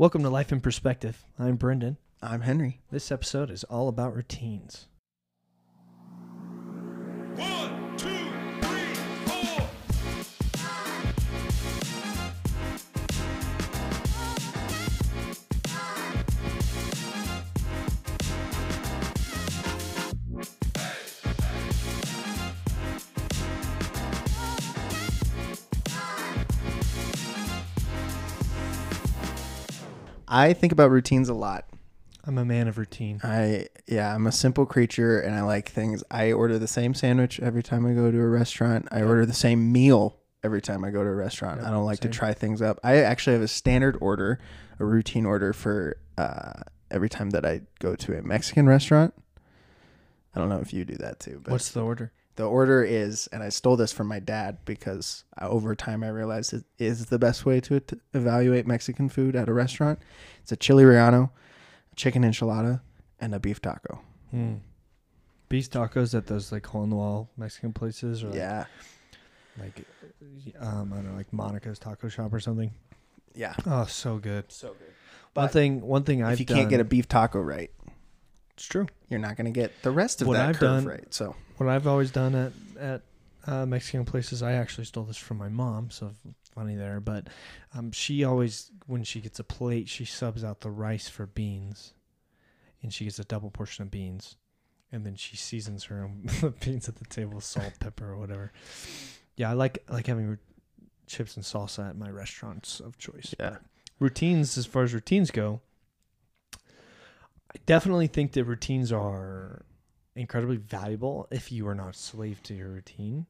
Welcome to Life in Perspective. I'm Brendan. I'm Henry. This episode is all about routines. I think about routines a lot. I'm a man of routine. I yeah, I'm a simple creature and I like things. I order the same sandwich every time I go to a restaurant. I order the same meal every time I go to a restaurant. Yep, I don't like same. to try things up. I actually have a standard order, a routine order for uh, every time that I go to a Mexican restaurant. I don't know if you do that too, but What's the order? The order is, and I stole this from my dad because I, over time I realized it is the best way to, to evaluate Mexican food at a restaurant. It's a chili relleno, a chicken enchilada, and a beef taco. Hmm. Beef tacos at those like hole in the wall Mexican places, or like, Yeah, like um, I don't know, like Monica's Taco Shop or something. yeah, Oh, so good. so good. one thing, one thing I've if you can't get a beef taco right, it's true. you're not going to get the rest of What that I've curve done- right. So What I've always done at at uh, Mexican places, I actually stole this from my mom, so funny there. But um, she always, when she gets a plate, she subs out the rice for beans, and she gets a double portion of beans, and then she seasons her own beans at the table with salt, pepper, or whatever. Yeah, I like I like having chips and salsa at my restaurants of choice. yeah, Routines, as far as routines go, I definitely think that routines are incredibly valuable if you are not slave to your routine.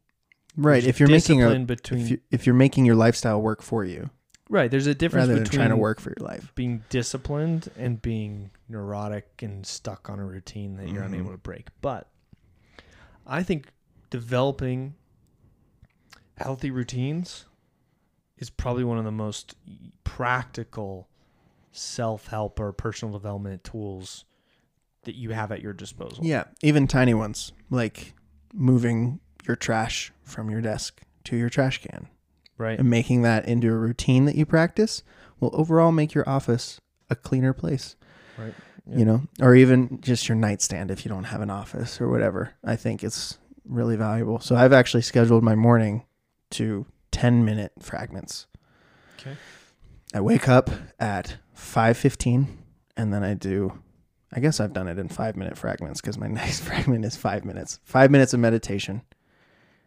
right. If you're making a between if, you, if you're making your lifestyle work for you right, there's a difference rather than between trying to work for your life. being disciplined and being neurotic and stuck on a routine that you're Mhm. unable to break. But I think developing healthy routines is probably one of the most practical self-help or personal development tools that you have at your disposal. Yeah, even tiny ones like moving your trash from your desk to your trash can Right. and making that into a routine that you practice will overall make your office a cleaner place. Right. You know, or even just your nightstand if you don't have an office or whatever. I think it's really valuable. So I've actually scheduled my morning to 10 minute fragments. Okay. I wake up at 5:15 and then I do I guess I've done it in 5 minute fragments cuz my next fragment is 5 minutes. 5 minutes of meditation.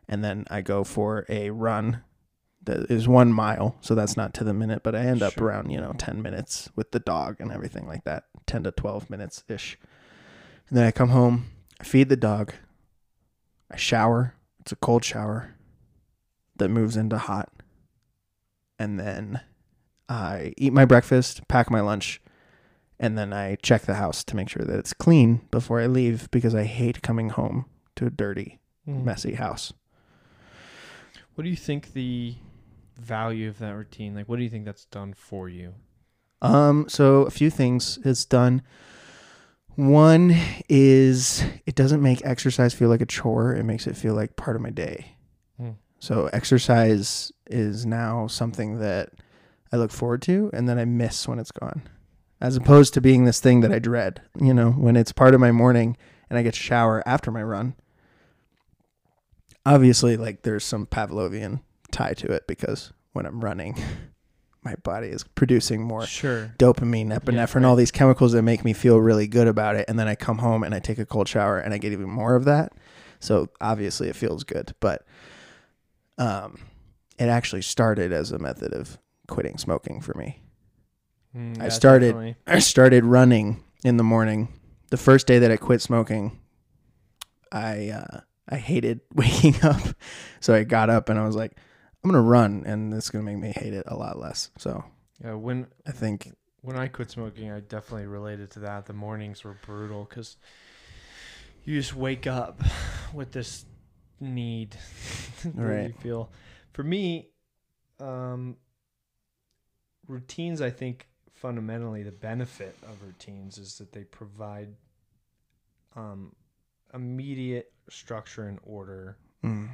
And then I go for a run that is 1 mile, so that's not to the minute, but I end up Sure. around, you know, 10 minutes with the dog and everything like that. 10 to 12 minutes ish. And then I come home, I feed the dog. I shower. It's a cold shower that moves into hot. And then I eat my breakfast, pack my lunch, and then I check the house to make sure that it's clean before I leave because I hate coming home to a dirty, Mm. messy house. What do you think the value of that routine? Like what do you think that's done for you? Um, so a few things it's done. One is it doesn't make exercise feel like a chore. It makes it feel like part of my day. Hmm. So exercise is now something that I look forward to and then I miss when it's gone. As opposed to being this thing that I dread, you know, when it's part of my morning and I get to shower after my run. Obviously, like there's some Pavlovian tie to it because when I'm running, my body is producing more Sure. dopamine, epinephrine, right. all these chemicals that make me feel really good about it. And then I come home and I take a cold shower and I get even more of that. So obviously it feels good. But um, it actually started as a method of quitting smoking for me. Mm, I started- definitely. I started running in the morning. The first day that I quit smoking, I uh, I hated waking up. So I got up and I was like, I'm gonna run, and it's gonna make me hate it a lot less. So Yeah, when I think when I quit smoking, I definitely related to that. The mornings were brutal because you just wake up with this need that Right. you feel. For me, um, routines. I think fundamentally the benefit of routines is that they provide um, immediate structure and order mm,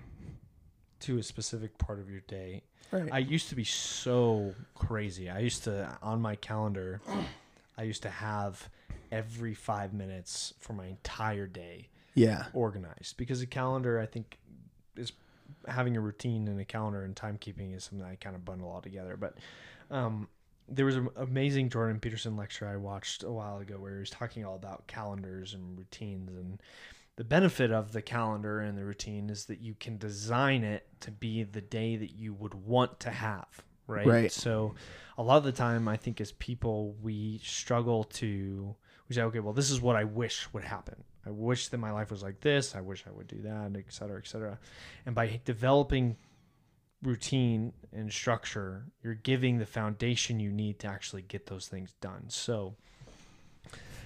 to a specific part of your day. Right. I used to be so crazy. I used to on my calendar, I used to have every five minutes for my entire day yeah. organized because a calendar I think is having a routine and a calendar and timekeeping is something I kind of bundle all together. But um, there was an amazing Jordan Peterson lecture I watched a while ago where he was talking all about calendars and routines and the benefit of the calendar and the routine is that you can design it to be the day that you would want to have right? Right. so a lot of the time i think as people we struggle to we say okay well this is what i wish would happen. I wish that my life was like this. I wish i would do that et cetera et cetera. And by developing routine and structure you're giving the foundation you need to actually get those things done so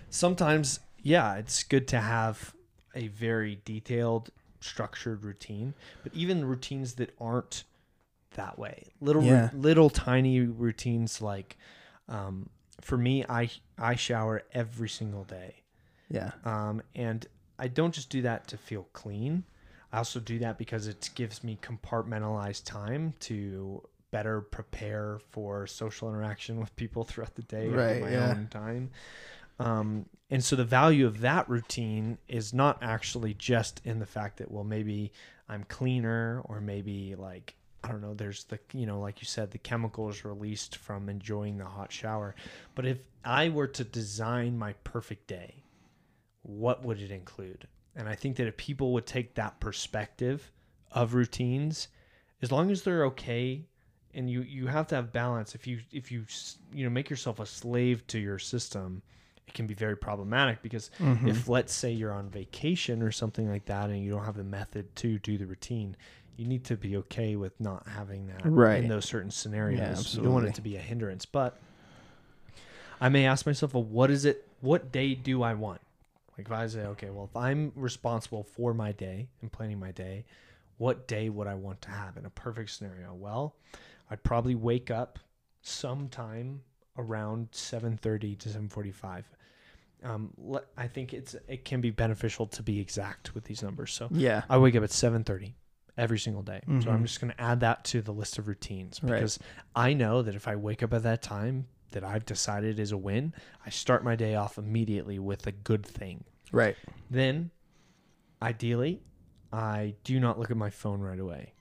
sometimes yeah it's good to have a very detailed structured routine but even routines that aren't that way little Yeah. little tiny routines like um, for me i i shower every single day Yeah. um, and I don't just do that to feel clean. I also do that because it gives me compartmentalized time to better prepare for social interaction with people throughout the day. Right, my yeah. own time. Um, and so the value of that routine is not actually just in the fact that well maybe I'm cleaner or maybe like I don't know there's the you know like you said the chemicals released from enjoying the hot shower but if I were to design my perfect day what would it include? And I think that if people would take that perspective of routines, as long as they're okay, and you you have to have balance. If you if you you know make yourself a slave to your system, it can be very problematic because Mm-hmm. if let's say you're on vacation or something like that, and you don't have the method to do the routine. You need to be okay with not having that Right. in those certain scenarios. you don't want it to be a hindrance. But I may ask myself, well, what is it? What day do I want? Like if I say, okay, well, if I'm responsible for my day and planning my day, what day would I want to have in a perfect scenario? Well, I'd probably wake up sometime around 7:30 to 7:45. Um, I think it's it can be beneficial to be exact with these numbers. So Yeah. I wake up at 7:30 every single day. So I'm Mhm. just going to add that to the list of routines Right. because I know that if I wake up at that time that I've decided is a win, I start my day off immediately with a good thing. Right. Then ideally, I do not look at my phone right away.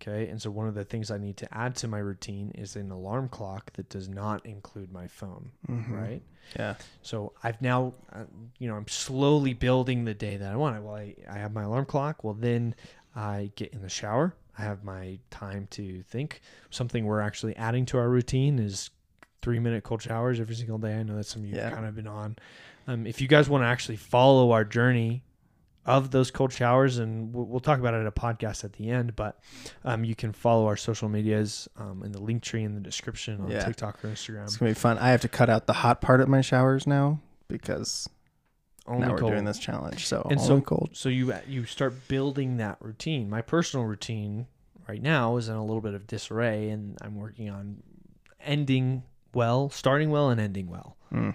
Okay? And so one of the things I need to add to my routine is an alarm clock that does not include my phone, Mhm. right? Yeah. So I've now, uh, you know, I'm slowly building the day that I want. Well, I, I have my alarm clock. Well, then I get in the shower. I have my time to think. Something we're actually adding to our routine is three minute cold showers every single day. I know that's something you've Yeah. kind of been on. Um, if you guys want to actually follow our journey of those cold showers, and we'll, we'll talk about it at a podcast at the end, but um, you can follow our social medias um, in the Linktree in the description on Yeah. TikTok or Instagram. It's gonna be fun. I have to cut out the hot part of my showers now because Only now we're doing this challenge. So And so- cold. so you you start building that routine. My personal routine right now is in a little bit of disarray, and I'm working on ending well, starting well, and ending well. Mm.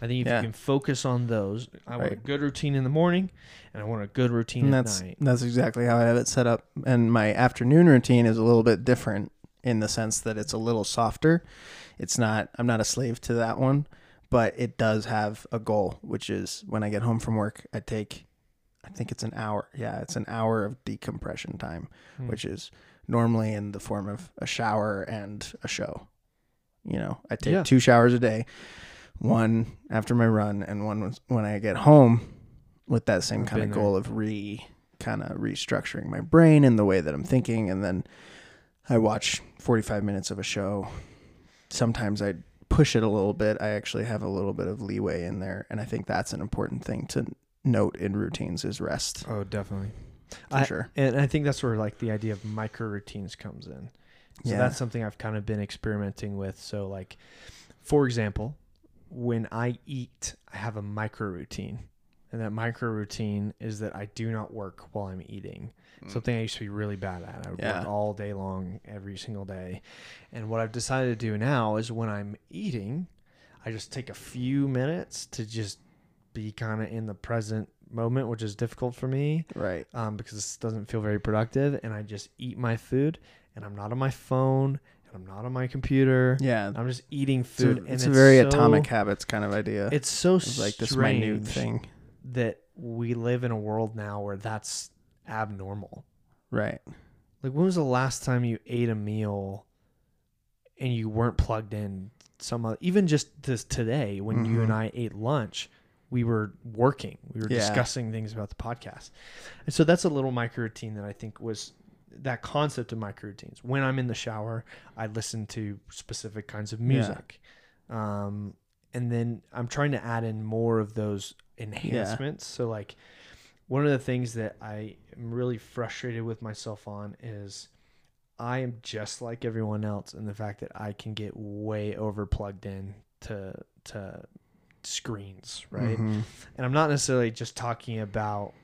I think if Yeah. you can focus on those, I want a good routine in the morning, and I want a good routine And at that's night. that's exactly how I have it set up. And my afternoon routine is a little bit different in the sense that it's a little softer. It's not I'm not a slave to that one, but it does have a goal, which is when I get home from work, I take I think it's an hour. Yeah, it's an hour of decompression time, Hmm. which is normally in the form of a shower and a show. You know, I take Yeah. two showers a day, one after my run and one was when I get home with that same kind of been there. goal of re kind of restructuring my brain and the way that I'm thinking and then I watch 45 minutes of a show. Sometimes I push it a little bit. I actually have a little bit of leeway in there and I think that's an important thing to note in routines is rest. Oh, definitely. For I- sure. And I think that's where like the idea of micro routines comes in. So Yeah. that's something I've kind of been experimenting with. So like, for example, when I eat, I have a micro routine. And that micro routine is that I do not work while I'm eating. Something I used to be really bad at. I would Mm. Yeah. work all day long, every single day. And what I've decided to do now is when I'm eating, I just take a few minutes to just be kind of in the present moment, which is difficult for me Right. um, because this doesn't feel very productive. And I just eat my food, and I'm not on my phone, and I'm not on my computer. Yeah. I'm just eating It's, food, a, and it's a very so- atomic habits kind of idea. It's so It's like this minute thing. that we live in a world now where that's abnormal. Right. Like, when was the last time you ate a meal and you weren't plugged in? Some other, even just this today, when you Mhm. and I ate lunch, we were working. We were Yeah. discussing things about the podcast, and so that's a little micro routine that I think was that concept of micro routines. When I'm in the shower, I listen to specific kinds of music, um, and then I'm trying to add in more of those enhancements. So like one of the things that I am really frustrated with myself on is I am just like everyone else in the fact that I can get way over plugged in to to screens, right? Mhm. And I'm not necessarily just talking about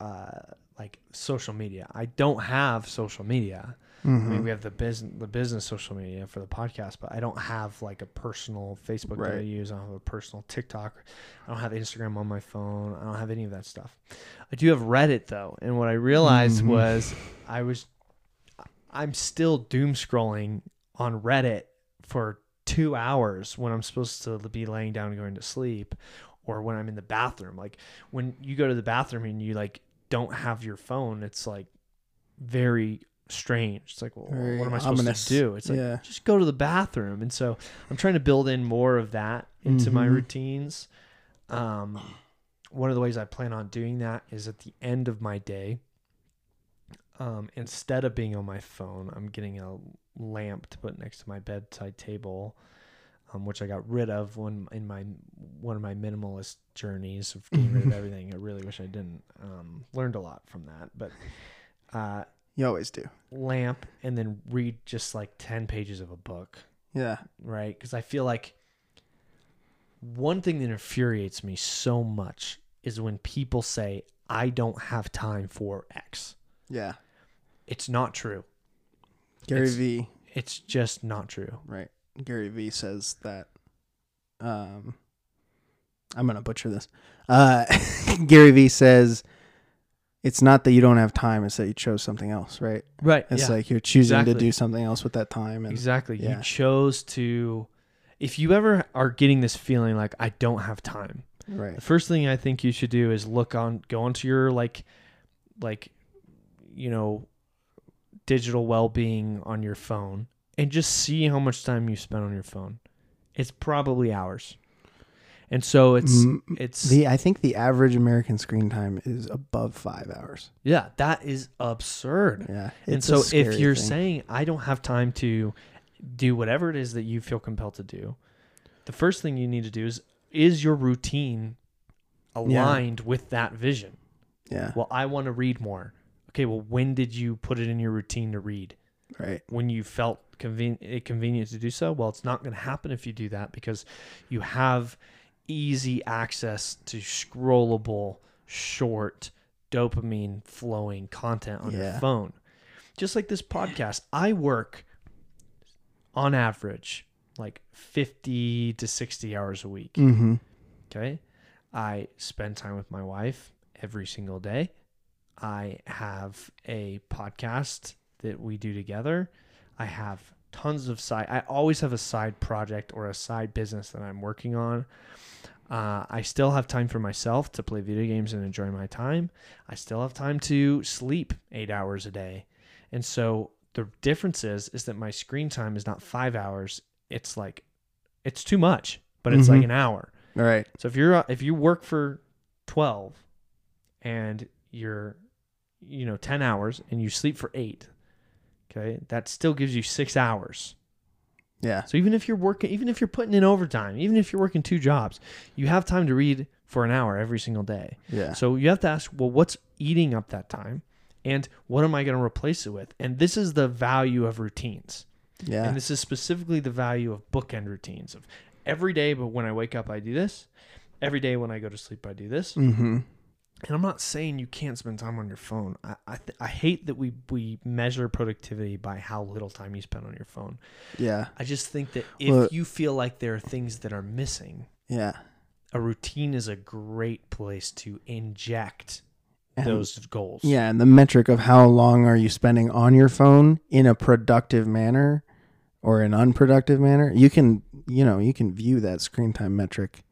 uh like social media. I don't have social media. I mean, Mhm. we have the business the business social media for the podcast, but I don't have like a personal Facebook that I use. I don't have a personal TikTok. I don't have Instagram on my phone. I don't have any of that stuff. I do have Reddit though, and what I realized Mhm. was I was I'm still doom scrolling on Reddit for two hours when I'm supposed to be laying down and going to sleep, or when I'm in the bathroom. Like when you go to the bathroom and you like don't have your phone, it's like very strange. It's like, well, Very what am I supposed ominous. to do? It's like Yeah. just go to the bathroom. And so I'm trying to build in more of that into my Mhm. routines. Um, one of the ways I plan on doing that is at the end of my day. Um, instead of being on my phone, I'm getting a lamp to put next to my bedside table, um, which I got rid of when in my one of my minimalist journeys of getting rid of everything. I really wish I didn't. Um, learned a lot from that, but uh, You always do. lamp and then read just like ten pages of a book Yeah. right? Because I feel like one thing that infuriates me so much is when people say, I don't have time for X. Yeah. It's not true. Gary It's- V. It's just not true. Right. Gary V says that um I'm going to butcher this. Uh Gary V says it's not that you don't have time, it's that you chose something else, right? Right. It's like you're choosing to do something else with that time and exactly. yeah. You chose to. If you ever are getting this feeling like I don't have time, right. the first thing I think you should do is look on, go onto your like, like, you know, digital well-being on your phone and just see how much time you spend on your phone. It's probably hours. And so it's Mm, it's The I think the average American screen time is above 5 hours. yeah, that is absurd. Yeah. and it's a so if you're thing. saying I don't have time to do whatever it is that you feel compelled to do, the first thing you need to do is is your routine aligned with that vision? Yeah. Well, I want to read more. Okay, well, when did you put it in your routine to read? Right. When you felt conven- it convenient to do so? Well, it's not going to happen if you do that because you have easy access to scrollable, short, dopamine flowing content on your phone. Just like this podcast, I work on average like 50 to 60 hours a week. Mhm. Okay. I spend time with my wife every single day. I have a podcast that we do together. I have tons of side. I always have a side project or a side business that I'm working on. Uh, I still have time for myself to play video games and enjoy my time. I still have time to sleep eight hours a day. And so the difference is, is that my screen time is not five hours. It's like, it's too much, but it's like Mhm. an hour. All right. So if you're if you work for 12 and you're you know 10 hours and you sleep for 8, okay? That still gives you 6 hours. Yeah. So even if you're working even if you're putting in overtime, even if you're working two jobs, you have time to read for an hour every single day. Yeah. So you have to ask, well, what's eating up that time? And what am I going to replace it with? And this is the value of routines. Yeah. And this is specifically the value of bookend routines of every day, but when I wake up, I do this. Every day when I go to sleep, I do this. Mhm. And I'm not saying you can't spend time on your phone. I I, th- I hate that we we measure productivity by how little time you spend on your phone. Yeah. I just think that if Well- you feel like there are things that are missing, Yeah. a routine is a great place to inject And- those goals. Yeah, and the metric of how long are you spending on your phone in a productive manner or an unproductive manner, you can, you know, you can view that screen time metric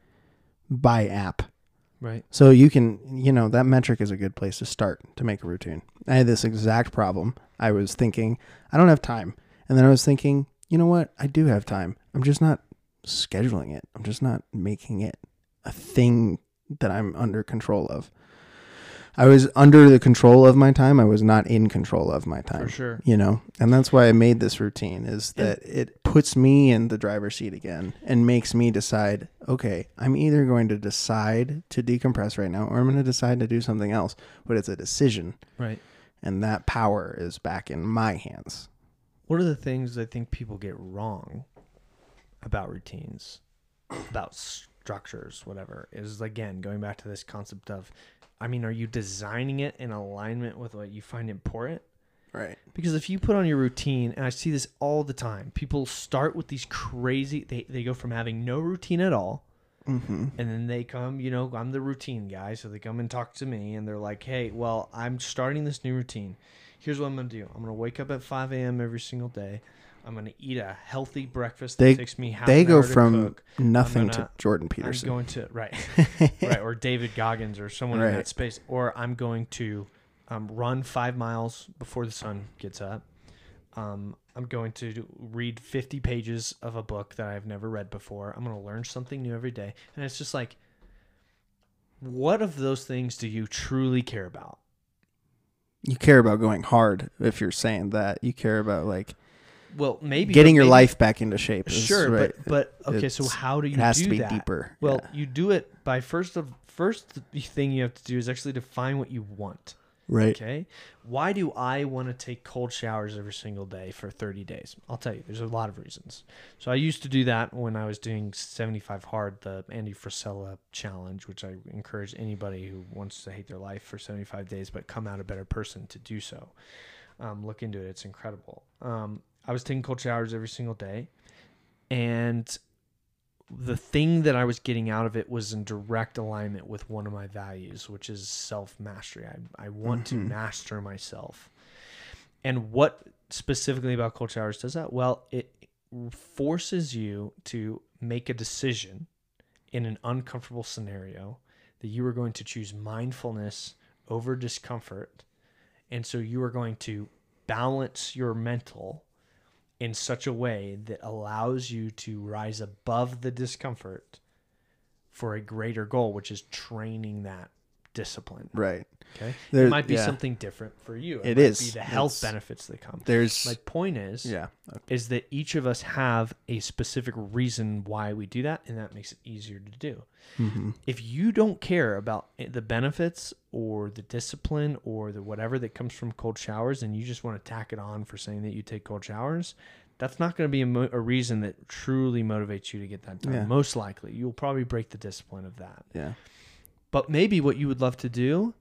by app. Right. So you can, you know, that metric is a good place to start to make a routine. I had this exact problem. I was thinking, I don't have time. And then I was thinking, you know what? I do have time. I'm just not scheduling it. I'm just not making it a thing that I'm under control of. I was under the control of my time. I was not in control of my time For sure. you know and that's why i made this routine is that it puts me in the driver's seat again and makes me decide okay i'm either going to decide to decompress right now or i'm going to decide to do something else but it's a decision Right. and that power is back in my hands What are the things I think people get wrong about routines, about structures, whatever, is again going back to this concept of, I mean, are you designing it in alignment with what you find important? right Because if you put on your routine, and I see this all the time, people start with these crazy, they, they go from having no routine at all, mm-hmm. and then they come, you know, I'm the routine guy. So they come and talk to me, and they're like, hey, well, I'm starting this new routine. Here's what I'm going to do I'm going to wake up at 5 a.m. every single day. I'm going to eat a healthy breakfast that They- takes me half they go to from cook. nothing gonna- to jordan I'm peterson going to right, right, or David Goggins or someone in that space, or I'm going to um, run five miles before the sun gets up. Um, I'm going to read 50 pages of a book that I've never read before. I'm going to learn something new every day, and it's just like, what of those things do you truly care about? you care about going hard if you're saying that you care about like Well, maybe getting your maybe- life back into shape is Sure, right. but but okay. So how do you it has do to be that? deeper Well, yeah. you do it by first of first thing you have to do is actually define what you want. right Okay. Why do I want to take cold showers every single day for 30 days? I'll tell you, there's a lot of reasons. So I used to do that when I was doing 75 hard, the Andy Frisella challenge, which I encourage anybody who wants to hate their life for 75 days but come out a better person to do so. Um, look into it. It's incredible. Um, I was taking cold showers every single day. And the thing that I was getting out of it was in direct alignment with one of my values, which is self mastery. I, I want to Mhm. master myself. And what specifically about cold showers does that? Well, it forces you to make a decision in an uncomfortable scenario that you are going to choose mindfulness over discomfort. And so you are going to balance your mental in such a way that allows you to rise above the discomfort for a greater goal, which is training that discipline. right Okay. There- it might be yeah. something different for you. It might is. Be the health It's- benefits that come. there's My point is, yeah is that each of us have a specific reason why we do that, and that makes it easier to do. hmm If you don't care about the benefits or the discipline or the whatever that comes from cold showers, and you just want to tack it on for saying that you take cold showers, that's not going to be a, mo- a reason that truly motivates you to get that done. Yeah. Most likely, you'll probably break the discipline of that. yeah But maybe what you would love to do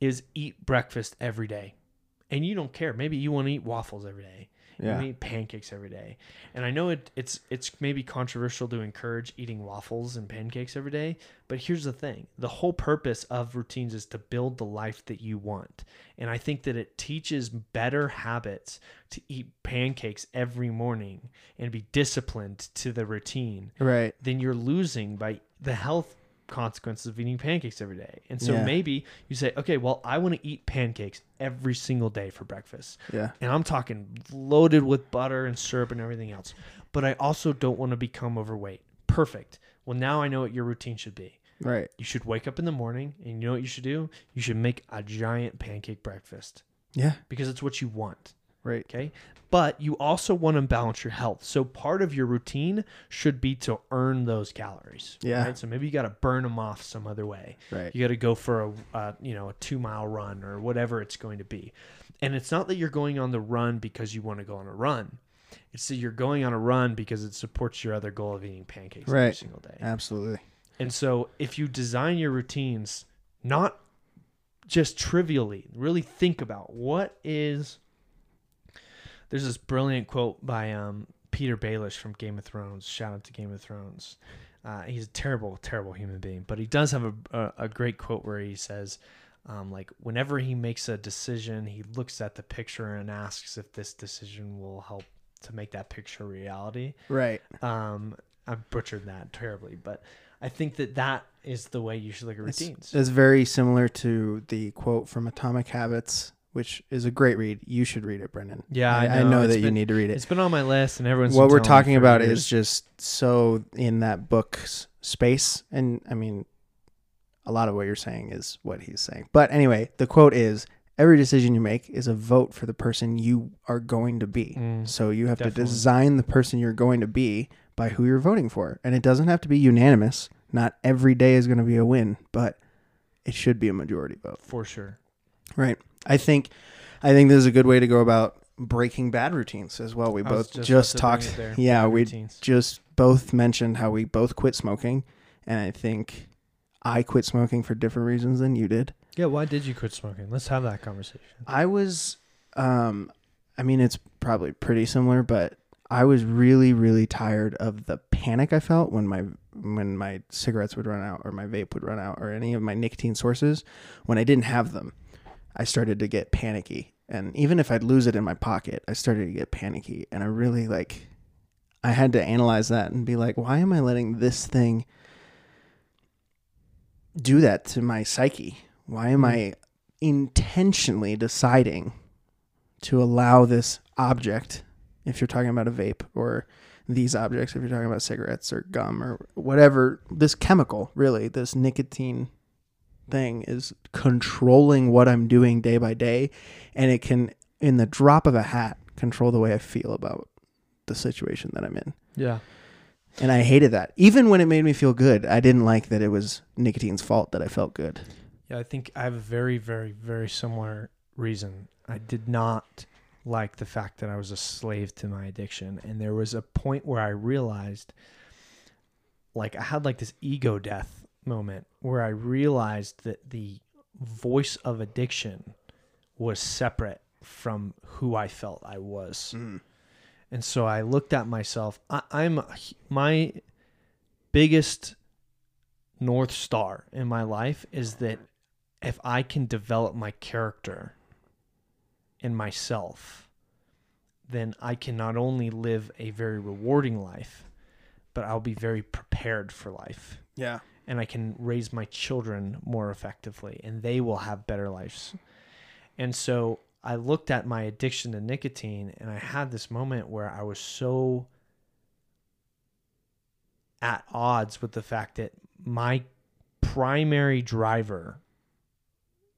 is eat breakfast every day. And you don't care. Maybe you want to eat waffles every day. You Yeah. want to eat pancakes every day. And I know it, it's it's maybe controversial to encourage eating waffles and pancakes every day, but here's the thing. The whole purpose of routines is to build the life that you want. And I think that it teaches better habits to eat pancakes every morning and be disciplined to the routine right then you're losing by the health consequences of eating pancakes every day. And so Yeah. maybe you say, okay, well, I want to eat pancakes every single day for breakfast. yeah And I'm talking loaded with butter and syrup and everything else. But I also don't want to become overweight. Perfect. Well, now I know what your routine should be. right You should wake up in the morning and you know what you should do? You should make a giant pancake breakfast yeah because it's what you want. Right Okay. But you also want to balance your health. So part of your routine should be to earn those calories. Yeah. Right? So maybe you got to burn them off some other way. right You got to go for a, uh, you know, a two mile run or whatever it's going to be. And it's not that you're going on the run because you want to go on a run. It's that you're going on a run because it supports your other goal of eating pancakes every Right. single day. absolutely And so if you design your routines not just trivially, really think about what is there's this brilliant quote by um, Petyr Baelish from Game of Thrones. Shout out to Game of Thrones. Uh, he's a terrible, terrible human being, but he does have a, a, a great quote where he says, um, like, whenever he makes a decision, he looks at the picture and asks if this decision will help to make that picture reality. Right. Um, I butchered that terribly, but I think that that is the way you should look at It's, routines. it's very similar to the quote from Atomic Habits, which is a great read. You should read it, Brendan. Yeah, I, I I know. know It's that you need to read it. it's been on my list, and everyone's what been we're talking about years. is just so in that book's space and i mean a lot of what you're saying is what he's saying but anyway the quote is every decision you make is a vote for the person you are going to be Mm, so you have definitely. to design the person you're going to be by who you're voting for and it doesn't have to be unanimous not every day is going to be a win but it should be a majority vote for sure. right i think i think this is a good way to go about breaking bad routines as well we I both just just, about to bring talked there, yeah we routines. just both mentioned how we both quit smoking, and I think I quit smoking for different reasons than you did. Yeah, why did you quit smoking? Let's have that conversation. I was, um, I mean, it's probably pretty similar, but I was really, really tired of the panic I felt when my when my cigarettes would run out, or my vape would run out, or any of my nicotine sources. When I didn't have them, I started to get panicky, and even if I'd lose it in my pocket, I started to get panicky, and I really like. I had to analyze that and be like, why am I letting this thing do that to my psyche? Why am hmm. I intentionally deciding to allow this object, if you're talking about a vape, or these objects, if you're talking about cigarettes or gum or whatever, this chemical, really, this nicotine thing is controlling what I'm doing day by day. And it can, in the drop of a hat, control the way I feel about the situation that I'm in. Yeah. And I hated that. Even when it made me feel good, I didn't like that it was nicotine's fault that I felt good. Yeah, I think I have a very, very, very similar reason. I did not like the fact that I was a slave to my addiction. And there was a point where I realized, like, I had like this ego death moment where I realized that the voice of addiction was separate from who I felt I was. Hmm. And so I looked at myself. I, I'm my biggest north star in my life is that if I can develop my character and myself, then I can not only live a very rewarding life, but I'll be very prepared for life. Yeah. And I can raise my children more effectively and they will have better lives. And so I looked at my addiction to nicotine and I had this moment where I was so at odds with the fact that my primary driver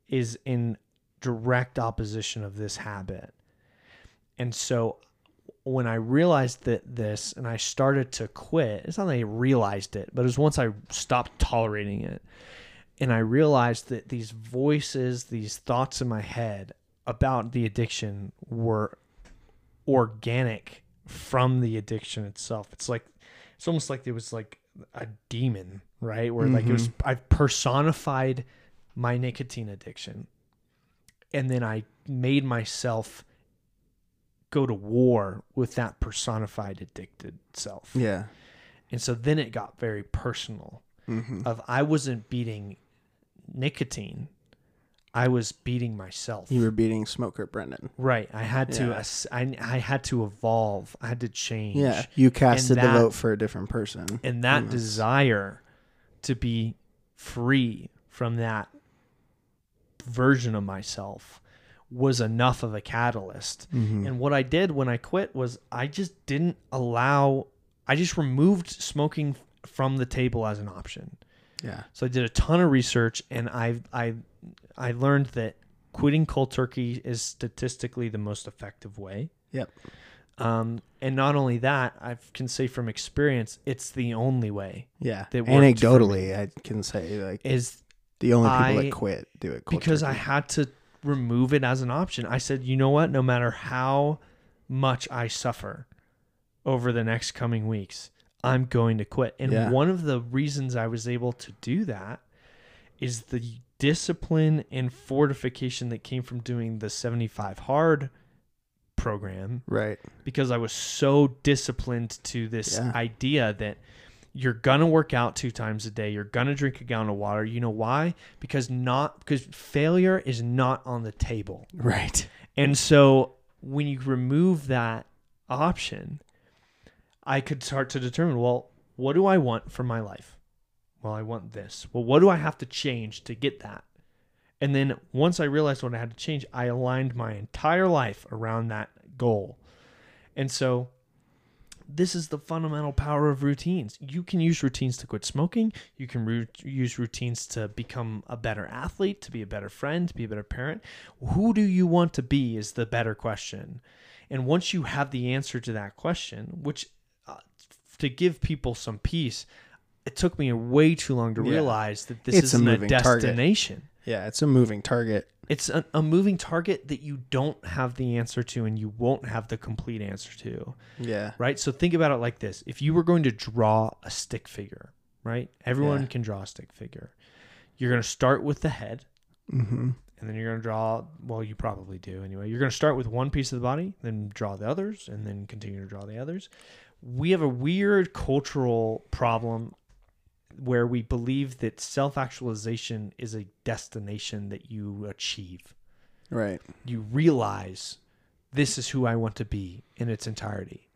is in direct opposition of this habit. And so when I realized that this and I started to quit, it's not that I realized it, but it was once I stopped tolerating it. And I realized that these voices, these thoughts in my head about the addiction were organic from the addiction itself. It's like it's almost like it was like a demon, right? Where like it was mm-hmm. I personified my nicotine addiction. And then I made myself go to war with that personified addicted self. Yeah. And so then it got very personal Mm-hmm. of I wasn't beating nicotine. I was beating myself. You were beating Smoker Brendan. right. I had to Yeah. I, I had to evolve. I had to change. Yeah. You casted that- the vote for a different person. And that desire to be free from that version of myself was enough of a catalyst. Mhm. And what I did when I quit was I just didn't allow I just removed smoking from the table as an option. Yeah. So I did a ton of research and I I I learned that quitting cold turkey is statistically the most effective way. Yep. Um, and not only that, I can say from experience, it's the only way. Yeah. That Anecdotally, I can say like Is the only people I- that quit do it cold because I had to remove it as an option. I said, you know what? No matter how much I suffer over the next coming weeks, I'm going to quit. And Yeah. one of the reasons I was able to do that is the discipline and fortification that came from doing the 75 hard program right. because I was so disciplined to this Yeah. idea that You're gonna work out two times a day. You're gonna drink a gallon of water. You know why? Because not because failure is not on the table. Right. And so when you remove that option, I could start to determine, well, what do I want for my life? Well, I want this. Well, what do I have to change to get that? And then once I realized what I had to change, I aligned my entire life around that goal. And so this is the fundamental power of routines. You can use routines to quit smoking. You can use routines to become a better athlete, to be a better friend, to be a better parent. Who do you want to be is the better question. And once you have the answer to that question, which uh, to give people some peace, it took me way too long to Yeah. realize that this It's isn't a, target. destination. Yeah, it's a moving target. It's a, a moving target that you don't have the answer to and you won't have the complete answer to Yeah. right? So think about it like this: if you were going to draw a stick figure, right? Everyone Yeah. can draw a stick figure. You're going to start with the head, Mm-hmm. and then you're going to draw. Well, you probably do anyway. You're going to start with one piece of the body, then draw the others, and then continue to draw the others. We have a weird cultural problem where we believe that self-actualization is a destination that you achieve Right. you realize this is who I want to be in its entirety.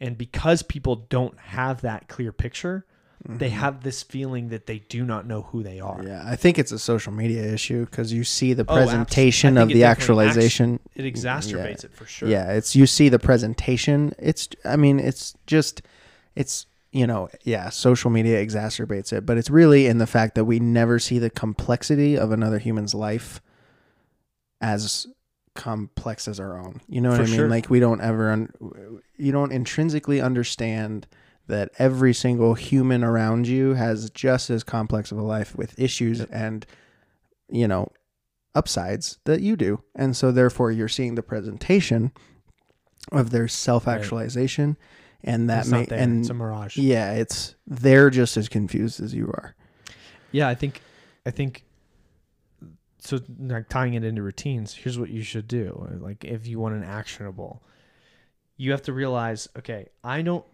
And because people don't have that clear picture, they have this feeling that they do not know who they are. Mm-hmm. Yeah, I think it's a social media issue because you see the Oh, presentation I of the actualization. It exacerbates it for sure. Yeah, it's you see the presentation. It's I mean, it's just it's you know, yeah, social media exacerbates it, but it's really in the fact that we never see the complexity of another human's life as complex as our own. You know what For I mean? sure. Like we don't ever un- you don't intrinsically understand that every single human around you has just as complex of a life with issues and you know upsides that you do and so therefore you're seeing the presentation of their self-actualization and that It's may and it's a mirage. yeah it's they're just as confused as you are Yeah, I think, I think. So, like tying it into routines, here's what you should do. Like, if you want an actionable, you have to realize, okay, I don't.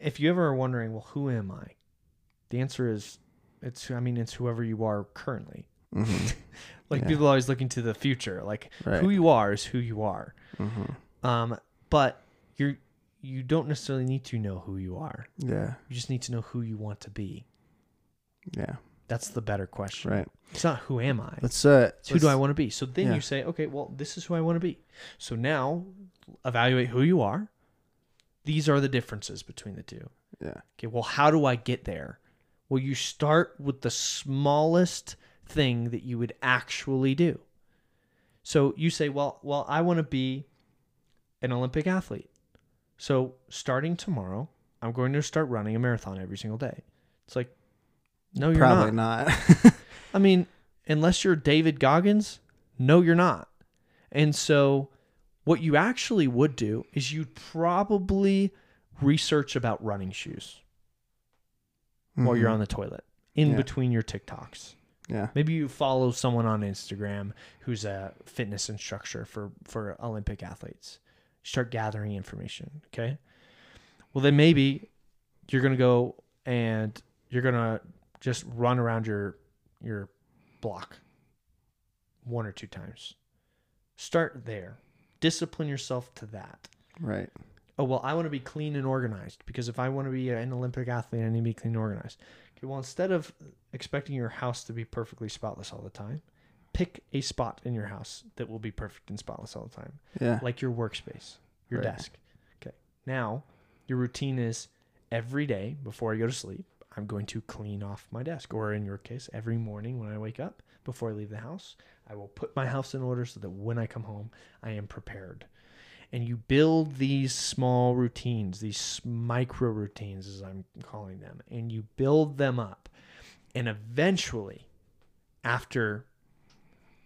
If you ever are wondering, well, who am I? The answer is, it's. I mean, it's whoever you are currently. Mhm. Like Yeah. people always looking to the future. Like Right. who you are is who you are. Mhm. Um, but you're you don't necessarily need to know who you are. yeah You just need to know who you want to be. yeah That's the better question. right It's not who am I. let's uh It's who do I want to be? So then yeah. you say, okay, well, this is who I want to be. So now evaluate who you are. These are the differences between the two. yeah Okay, well, how do I get there? Well, you start with the smallest thing that you would actually do. So you say, well, well, I want to be an Olympic athlete. So starting tomorrow, I'm going to start running a marathon every single day. It's like, no, you're not probably not. not, I mean, unless you're David Goggins, no, you're not. And so, what you actually would do is you'd probably research about running shoes while you're Mhm. on the toilet in Yeah. between your TikToks. yeah Maybe you follow someone on Instagram who's a fitness instructor for for Olympic athletes. Start gathering information, okay? Well, then maybe you're going to go and you're going to just run around your your block one or two times. Start there. Discipline yourself to that. right Oh, well, I want to be clean and organized because if I want to be an Olympic athlete, I need to be clean and organized. Okay, well, instead of expecting your house to be perfectly spotless all the time, pick a spot in your house that will be perfect and spotless all the time, yeah like your workspace, your Right. desk. Okay, now your routine is every day before I go to sleep, I'm going to clean off my desk, or in your case, every morning when I wake up before I leave the house, I will put my house in order so that when I come home, I am prepared and you build these small routines, these micro routines, as I'm calling them, and you build them up. And eventually, after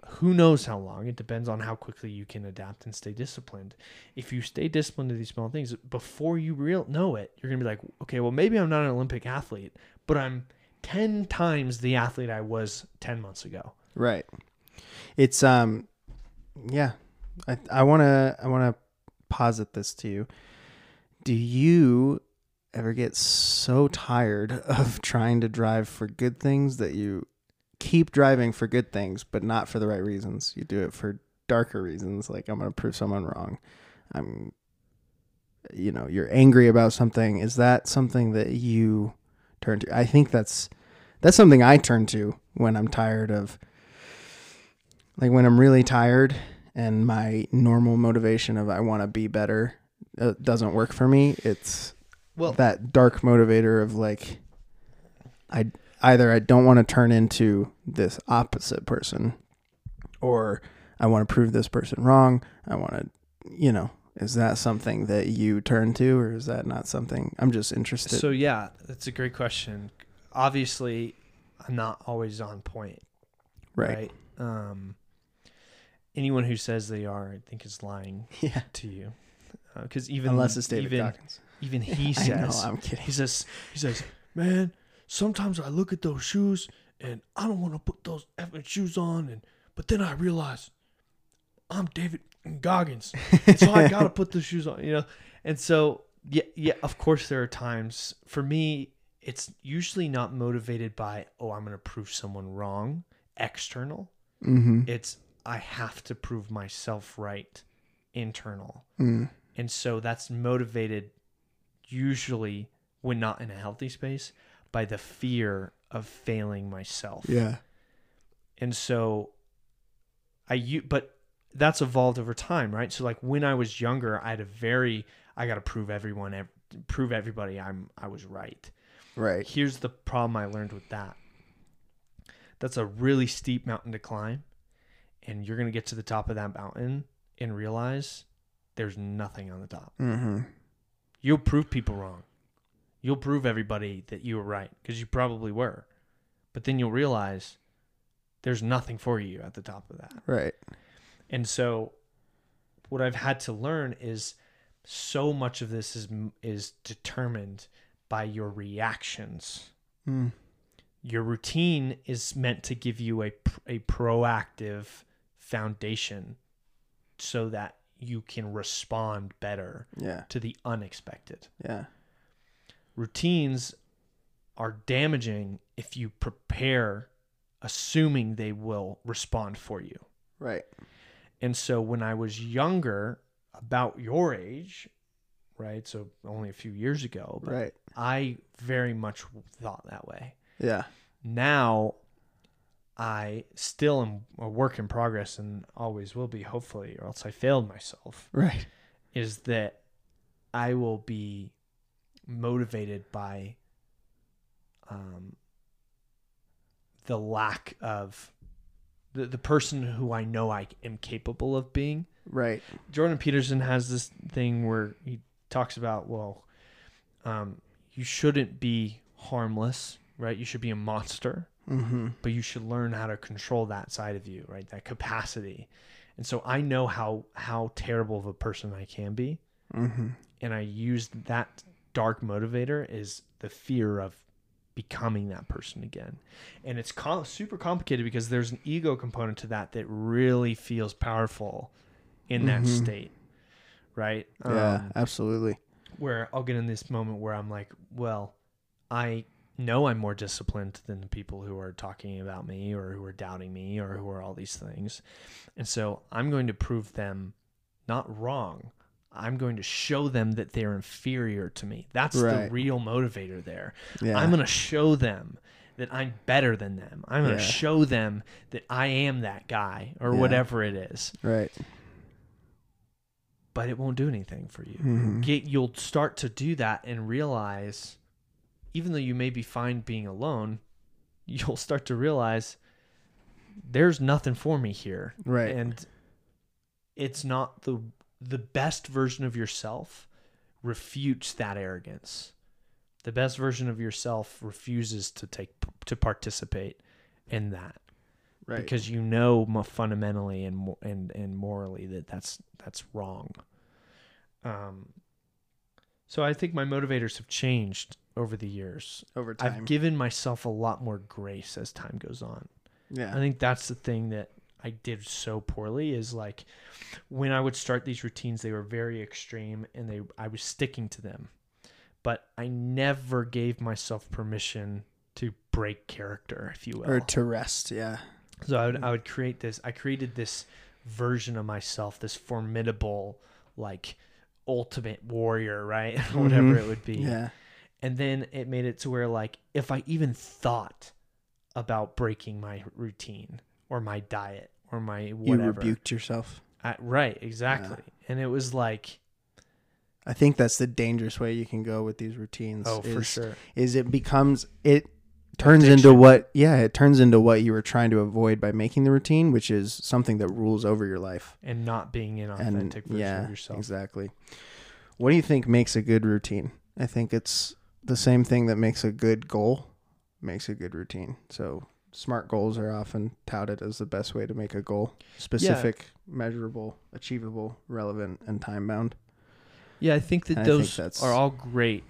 who knows how long, it depends on how quickly you can adapt and stay disciplined. If you stay disciplined to these small things, before you real know it, you're gonna be like, okay, well, maybe I'm not an Olympic athlete, but I'm 10 times the athlete I was 10 months ago. Right. It's um yeah. I I want to I want to posit this to you. Do you ever get so tired of trying to drive for good things that you keep driving for good things, but not for the right reasons? You do it for darker reasons, like I'm going to prove someone wrong. I'm, you know, you're angry about something. Is that something that you turn to? I think that's that's something I turn to when I'm tired of, like when I'm really tired and my normal motivation of I want to be better uh, doesn't work for me. It's Well- that dark motivator of like, I either I don't want to turn into this opposite person, or I want to prove this person wrong. I want to, you know, is that something that you turn to, or is that not something? I'm just interested. So yeah, that's a great question. Obviously, I'm not always on point, right. right? Um, anyone who says they are, I think, is lying Yeah. to you. Because even Unless it's David even, Goggins. even he I know. says I'm kidding. he says he says, man, sometimes I look at those shoes and I don't want to put those effing shoes on, and but then I realize I'm David Goggins, so I gotta put the shoes on, you know. And so yeah, yeah, of course there are times for me it's usually not motivated by oh I'm gonna prove someone wrong external. Mm-hmm. It's I have to prove myself right internal. Mm. And so that's motivated usually when not in a healthy space by the fear of failing myself. Yeah. And so I u- but that's evolved over time, right? So like when I was younger, I had a very I got to prove everyone ev- prove everybody I'm I was right. Right. Here's the problem I learned with that. That's a really steep mountain to climb and you're going to get to the top of that mountain and realize there's nothing on the top. Mm-hmm. You'll prove people wrong. You'll prove everybody that you were right because you probably were. But then you'll realize there's nothing for you at the top of that. Right. And so what I've had to learn is so much of this is is determined by your reactions. Mm. Your routine is meant to give you a a proactive foundation so that you can respond better Yeah. to the unexpected. Yeah. Routines are damaging if you prepare assuming they will respond for you. Right. And so when I was younger, about your age, right? So only a few years ago, but Right. I very much thought that way. Yeah. Now I still am a work in progress and always will be, hopefully, or else I failed myself. Right. is that I will be motivated by um, the lack of the, the person who I know I am capable of being. Right. Jordan Peterson has this thing where he talks about, well, um, you shouldn't be harmless, right? You should be a monster Mm-hmm. but you should learn how to control that side of you, right? That capacity. And so I know how how terrible of a person I can be, Mm-hmm. and I use that dark motivator is the fear of becoming that person again. And it's com- super complicated because there's an ego component to that that really feels powerful in that Mhm. state, right? Yeah. Um, absolutely. where I'll get in this moment where I'm like, well, I know I'm more disciplined than the people who are talking about me or who are doubting me or who are all these things. And so I'm going to prove them not wrong. I'm going to show them that they're inferior to me. That's the real motivator there. Yeah. I'm going to show them that I'm better than them. I'm going to Yeah. show them that I am that guy or Yeah. whatever it is. right. But it won't do anything for you. Mhm. get you'll start to do that and realize even though you may be fine being alone you'll start to realize there's nothing for me here Right. and it's not the the best version of yourself refutes that arrogance the best version of yourself refuses to take to participate in that Right. because you know fundamentally and and and morally that that's that's wrong. Um, so I think my motivators have changed over the years. over time. I've given myself a lot more grace as time goes on. yeah. I think that's the thing that I did so poorly is like when I would start these routines, they were very extreme and they I was sticking to them. but I never gave myself permission to break character, if you will. Or to rest. Yeah. So I would I would create this. I created this version of myself, this formidable, like ultimate warrior, right? Whatever Mhm. it would be. Yeah. And then it made it to where like if I even thought about breaking my routine or my diet or my whatever. You rebuked yourself. I, right? Exactly. And it was like, I think that's the dangerous way you can go with these routines. oh, for sure. Is it becomes it turns into what yeah, it turns into what you were trying to avoid by making the routine, which is something that rules over your life. And not being an And authentic version yeah, of yourself. exactly. What do you think makes a good routine? I think it's the same thing that makes a good goal makes a good routine. So smart goals are often touted as the best way to make a goal. Specific, measurable, achievable, relevant, and time bound. Yeah, I think that And think those that's- are all great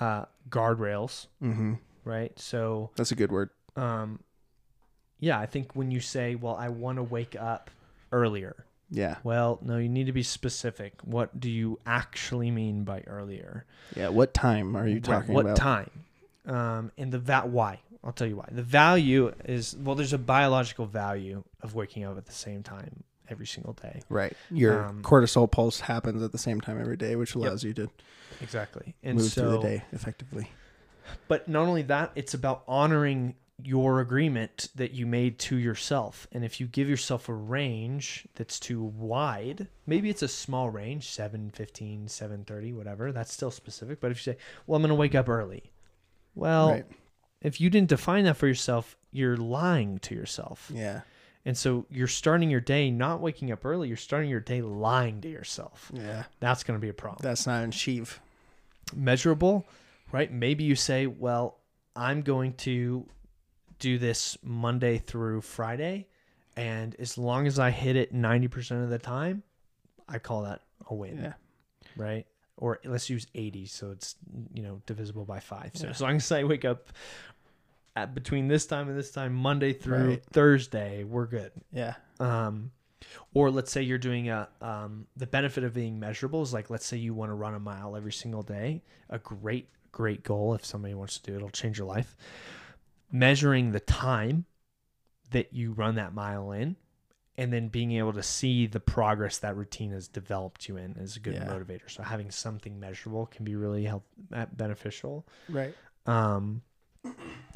uh, guardrails, Mm-hmm. right? So, That's a good word. um, yeah, I think when you say, "Well, I want to wake up earlier," Yeah. well, no, you need to be specific. What do you actually mean by earlier? Yeah. What time are you talking what about? What time? Um, and the va- why? I'll tell you why. The value is well, there's a biological value of waking up at the same time every single day. Right. Your Um, cortisol pulse happens at the same time every day, which allows you to Exactly. And move so, through the day effectively. but not only that, it's about honoring your agreement that you made to yourself. And if you give yourself a range that's too wide, maybe it's a small range, 7, 15, 7.30, whatever, that's still specific. But if you say, well, I'm going to wake up early. Well, right. if you didn't define that for yourself, you're lying to yourself. Yeah. And so you're starting your day not waking up early, you're starting your day lying to yourself. Yeah. That's going to be a problem. That's not achieve. Measurable, right? Maybe you say, well, I'm going to do this Monday through Friday. And as long as I hit it 90% of the time, I call that a win, Yeah. right? Or let's use 80. So it's, you know, divisible by five. So Yeah. as long as I wake up at between this time and this time, Monday through Right. Thursday, we're good. Yeah. um, or let's say you're doing a um, the benefit of being measurable is like let's say you want to run a mile every single day a great great goal if somebody wants to do it it'll change your life measuring the time that you run that mile in and then being able to see the progress that routine has developed you in is a good Yeah. motivator so having something measurable can be really help uh, beneficial Right. um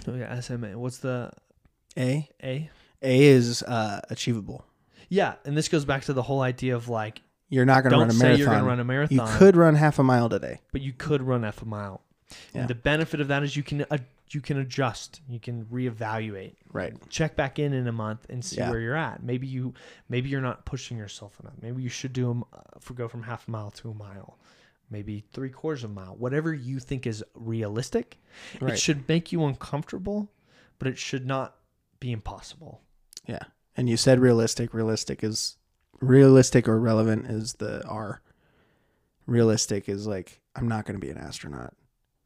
so yeah SMA what's the A. A A is uh, achievable. yeah and this goes back to the whole idea of like You're not going to run a marathon. you're going to run a marathon. You could run half a mile today. but you could run half a mile. Yeah. And the benefit of that is you can uh, you can adjust, you can reevaluate, Right. check back in in a month and see Yeah. where you're at. Maybe you maybe you're not pushing yourself enough. Maybe you should do a, uh, for go from half a mile to a mile, maybe three quarters of a mile. Whatever you think is realistic, Right. it should make you uncomfortable, but it should not be impossible. Yeah. And you said realistic. Realistic is realistic or relevant is the R. Realistic is like I'm not going to be an astronaut.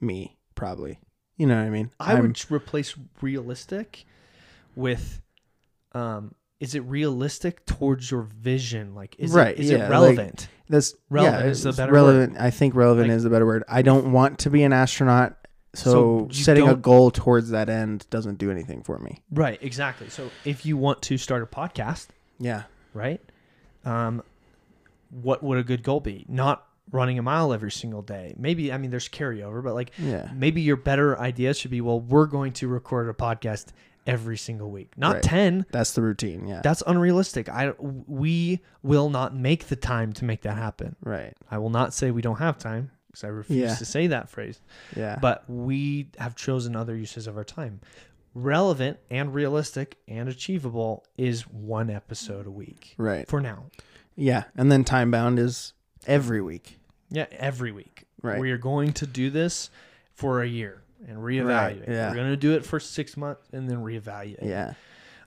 Me, probably. You know what I mean? I I'm- would replace realistic with um is it realistic towards your vision? Like is Right, it is yeah, it like- relevant? That's Relevant yeah, is the better relevant. I think relevant Like- is the better word. I don't want to be an astronaut, so, So setting a goal towards that end doesn't do anything for me. right, exactly. So if you want to start a podcast, Yeah, right? Um what would a good goal be? Not running a mile every single day. Maybe I mean there's carryover, but like yeah, maybe your better idea should be well, we're going to record a podcast every single week. Not Right. 10, that's the routine. Yeah, That's unrealistic. I we will not make the time to make that happen. right. I will not say we don't have time because I refuse Yeah. to say that phrase. Yeah, But we have chosen other uses of our time. Relevant and realistic and achievable is one episode a week right. for now. Yeah, and then time bound is every week. Yeah, every week. Right. We are going to do this for a year and reevaluate. yeah. We're going to do it for six months and then reevaluate. Yeah,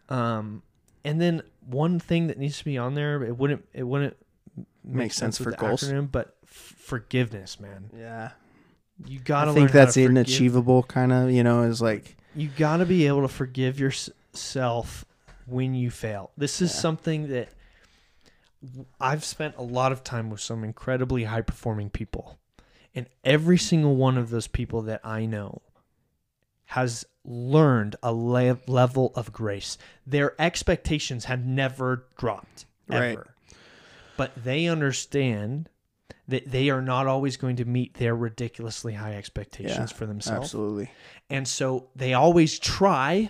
Um, and then one thing that needs to be on there, it wouldn't it wouldn't make Makes sense with for goals. acronym, but f- forgiveness, man. yeah. You gotta. I think that's to forgive- inachievable. Kind of, you know, is like You gotta be able to forgive yourself when you fail. This is Yeah. something that I've spent a lot of time with some incredibly high performing people, And every single one of those people that I know has learned a le- level of grace. Their expectations have never dropped, ever. Right. But they understand that they are not always going to meet their ridiculously high expectations Yeah, for themselves. Absolutely. And so they always try,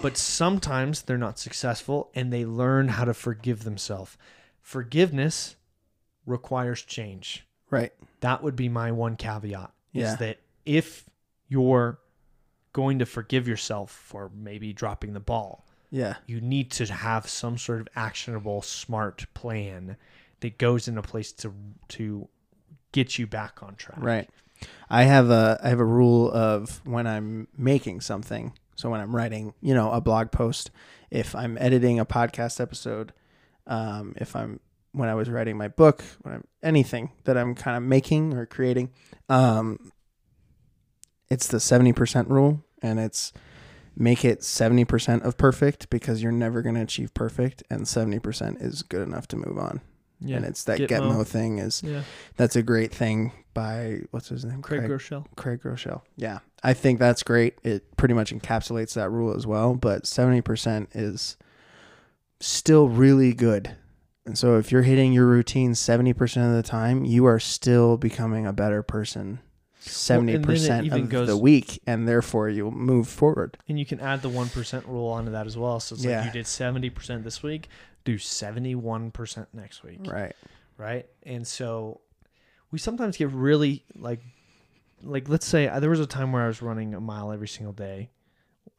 but sometimes they're not successful and they learn how to forgive themselves. Forgiveness requires change. Right. That would be my one caveat Yeah. is that if you're going to forgive yourself for maybe dropping the ball, Yeah. you need to have some sort of actionable, smart plan that goes into place to to get you back on track. Right. I have a I have a rule of when I'm making something. So when I'm writing, you know, a blog post, if I'm editing a podcast episode, um, if I'm when I was writing my book, when I'm anything that I'm kind of making or creating, um, it's the seventy percent rule, and it's make it seventy percent of perfect because you're never going to achieve perfect, and seventy percent is good enough to move on. Yeah. And it's that Gitmo. Gitmo thing is yeah. that's a great thing by what's his name? Craig Groeschel. Craig Rochelle. Yeah. I think that's great. It pretty much encapsulates that rule as well, but 70% is still really good. And so if you're hitting your routine 70% of the time, you are still becoming a better person and then it 70% even of goes- the week and therefore you'll move forward. And you can add the one percent rule onto that as well. So it's Yeah. like you did seventy percent this week, do seventy one percent next week. Right. right? And so we sometimes get really like, like let's say uh, there was a time where I was running a mile every single day.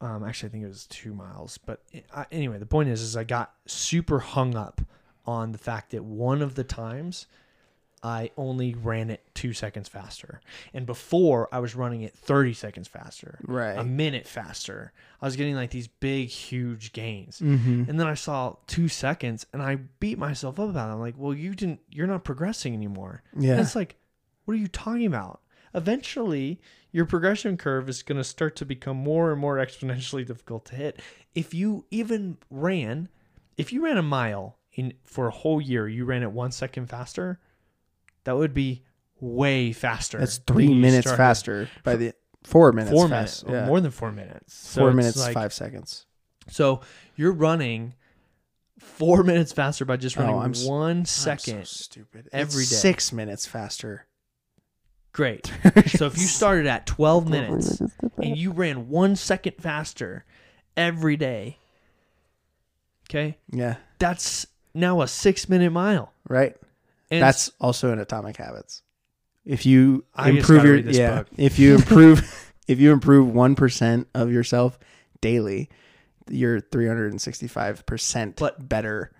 Um, actually, I think it was two miles. But I, anyway, the point is, is I got super hung up on the fact that one of the times I only ran it two seconds faster, and before I was running it thirty seconds faster, Right. a minute faster. I was getting like these big, huge gains. Mhm. And then I saw two seconds and I beat myself up about it. I'm like, well, you didn't, you're not progressing anymore. And Yeah. it's like, what are you talking about? Eventually, your progression curve is going to start to become more and more exponentially difficult to hit. If you even ran, if you ran a mile in for a whole year, you ran it one second faster, that would be way faster. That's 3 minutes started. faster by the 4 minutes Four minutes, Yeah. more than four minutes. So 4 minutes like- 5 seconds. so you're running four minutes faster by just oh, running Oh, s- one I'm so stupid. every It's day. 6 minutes faster. Great. so if you started at 12 minutes and you ran one second faster every day, okay, Yeah. that's now a six minute mile. Right. And That's also in Atomic Habits. If you I improve your yeah, book. if you improve if you improve one percent of yourself daily, you're three hundred and sixty five percent better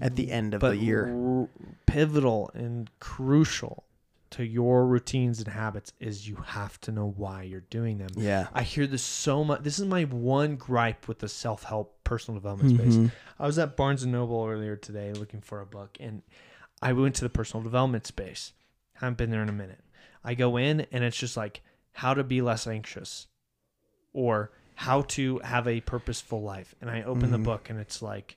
at the end of the year. r- pivotal and crucial to your routines and habits is you have to know why you're doing them. Yeah. I hear this so much. This is my one gripe with the self help personal development space. Mhm. I was at Barnes and Noble earlier today looking for a book, and I went to the personal development space. Haven't been there in a minute. I go in, and it's just like how to be less anxious, or how to have a purposeful life. And I open the Mhm. book, and it's like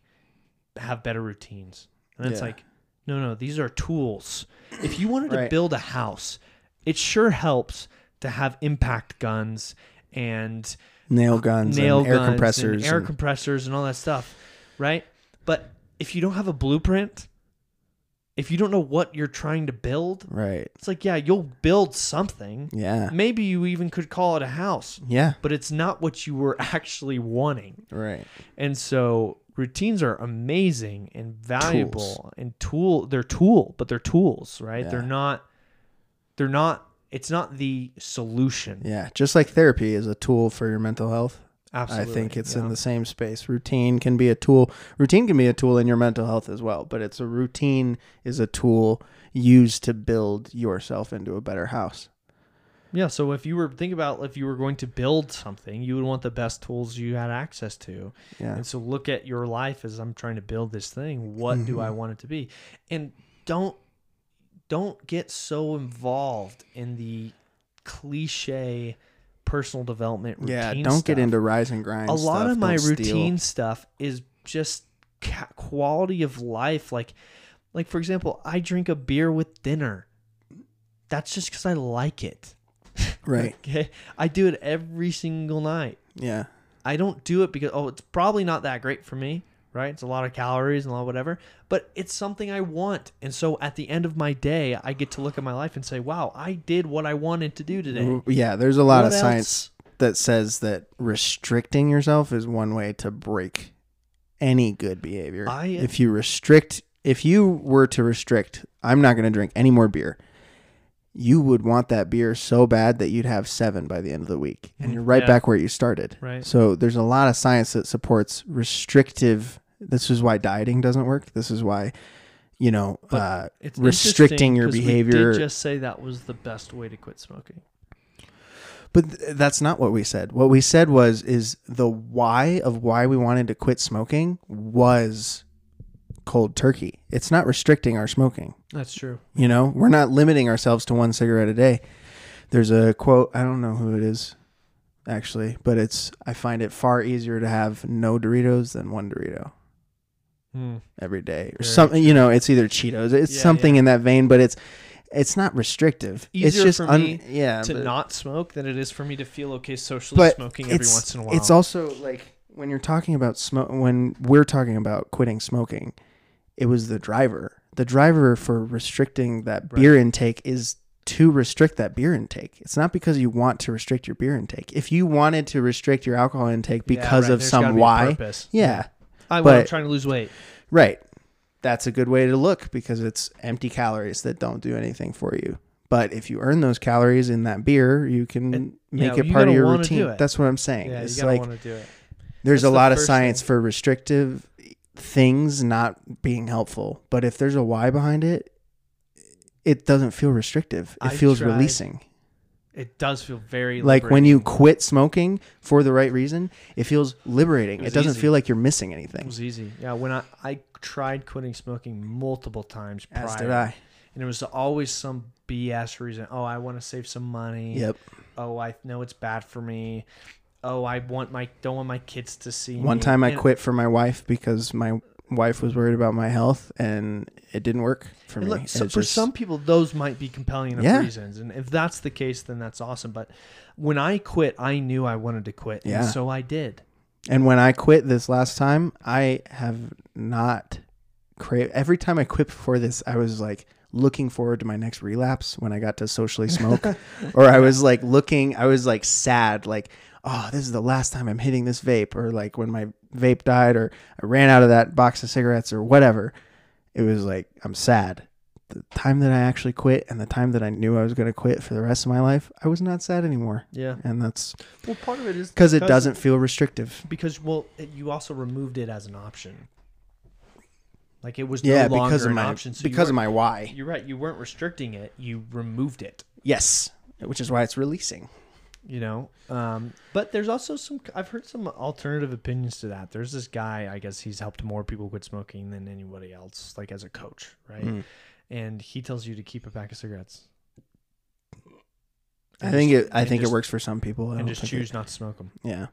have better routines, and it's Yeah. like no, no, these are tools. If you wanted to build a house, it sure helps to have impact guns and Nail guns nail and air compressors. and air and- compressors and all that stuff, right? But if you don't have a blueprint, if you don't know what you're trying to build, right. it's like yeah, you'll build something. Yeah. Maybe you even could call it a house, Yeah. but it's not what you were actually wanting. Right. And so routines are amazing and valuable and tool they're tool, but they're tools, right? Yeah. They're not they're not it's not the solution. Yeah. Just like therapy is a tool for your mental health. Absolutely. I think it's yeah. in the same space. Routine can be a tool. Routine can be a tool in your mental health as well, but it's a routine is a tool used to build yourself into a better house. Yeah, so if you were think about if you were going to build something, you would want the best tools you had access to. Yeah. And so look at your life as I'm trying to build this thing. What do I Mm-hmm. want it to be? And don't don't get so involved in the cliche personal development routine. Yeah, don't get into rise and grind. a lot stuff. of my Don't steal. routine stuff is just quality of life like like for example, I drink a beer with dinner. that's just because I like it. Right. Okay. I do it every single night. Yeah. I don't do it because oh, it's probably not that great for me, right? It's a lot of calories and a lot of whatever, but it's something I want. And so at the end of my day, I get to look at my life and say, "Wow, I did what I wanted to do today." Yeah. There's a lot What of science that says that restricting yourself is one way to break any good behavior. I- if you restrict, if you were to restrict, I'm not going to drink any more beer. You would want that beer so bad that you'd have seven by the end of the week, and you're right Yeah. back where you started. Right. So there's a lot of science that supports restrictive. This is why dieting doesn't work. This is why, you know, uh, It's restricting your behavior. We did just say that was the best way to quit smoking. But th- that's not what we said. What we said was is the why of why we wanted to quit smoking was cold turkey. It's not restricting our smoking. That's true. You know, we're not limiting ourselves to one cigarette a day. There's a quote, I don't know who it is actually, but it's I find it far easier to have no Doritos than one Dorito Hmm. every day or Very something, you know, it's either Cheetos, it's Yeah, something yeah. in that vein, but it's it's not restrictive. it's just for un- me yeah, to but- not smoke than it is for me to feel okay socially smoking every once in a while. It's also like when you're talking about smoke, when we're talking about quitting smoking, it was the driver. The driver for restricting that Right. beer intake is to restrict that beer intake. It's not because you want to restrict your beer intake. If you wanted to restrict your alcohol intake Yeah, because right, of there's some why, purpose. yeah, I well, I'm trying to lose weight. right. That's a good way to look because it's empty calories that don't do anything for you. But if you earn those calories in that beer, you can And, make yeah, it part of your routine. That's what I'm saying. Yeah, it's like want to do it. there's That's a the lot of science thing. for restrictive things not being helpful but if there's a why behind it it doesn't feel restrictive it I feels tried releasing It does feel very like when you quit smoking for the right reason it feels liberating It it, doesn't easy. feel like you're missing It anything was easy. Yeah, when I I tried quitting smoking multiple times prior, as did i and it was always some BS reason. Oh, I want to save some money. yep Oh, I know it's bad for me. Oh, I want my don't want my kids to see. one me. time i And- quit for my wife because my wife was worried about my health and it didn't work for me look, so for just- some people, those might be compelling enough Yeah. reasons, and if that's the case, then that's awesome. But when I quit, I knew I wanted to quit, Yeah. and so I did. And when I quit this last time, I have not crave every time I quit before this, I was like looking forward to my next relapse when I got to socially smoke. or I was like looking I was like sad, like, oh, this is the last time I'm hitting this vape, or like when my vape died, or I ran out of that box of cigarettes or whatever. It was like I'm sad. The time that I actually quit and the time that I knew I was gonna quit for the rest of my life, I was not sad anymore. Yeah. And that's Well, part of it is because it doesn't feel restrictive. because well, it, you also removed it as an option. Like it was no Yeah, longer because of an my option. So because of my why. You're right. You weren't restricting it. You removed it. Yes, which is why it's releasing. You know um, but there's also some i've heard some alternative opinions to that there's this guy i guess he's helped more people quit smoking than anybody else like as a coach right Mm. and he tells you to keep a pack of cigarettes I think just- it. I think just- it works for some people. I and just choose It, not to smoke them yeah,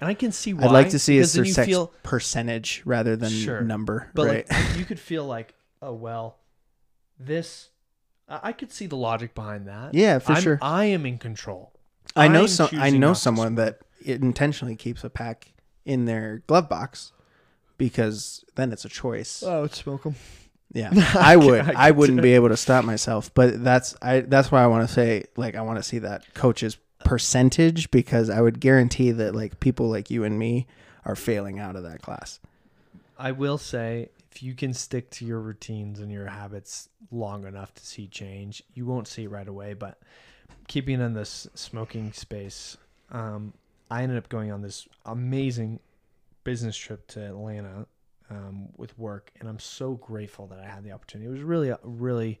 and i can see why I'd like to see a sex feel percentage rather than Sure. number. but right? like you could feel like oh well this I I could see the logic behind that. yeah, for I'm- sure. I am in control. I know I'm some. I choosing know not to someone smoke. that intentionally keeps a pack in their glove box because then it's a choice. Oh, it's smoke them. Yeah, I would. I I, wouldn't be able to stop myself. But that's I. That's why I want to say like I want to see that coach's percentage because I would guarantee that like people like you and me are failing out of that class. I will say, if you can stick to your routines and your habits long enough to see change, you won't see it right away. But keeping in this smoking space, um, I ended up going on this amazing business trip to Atlanta um, with work, and I'm so grateful that I had the opportunity. It was really, really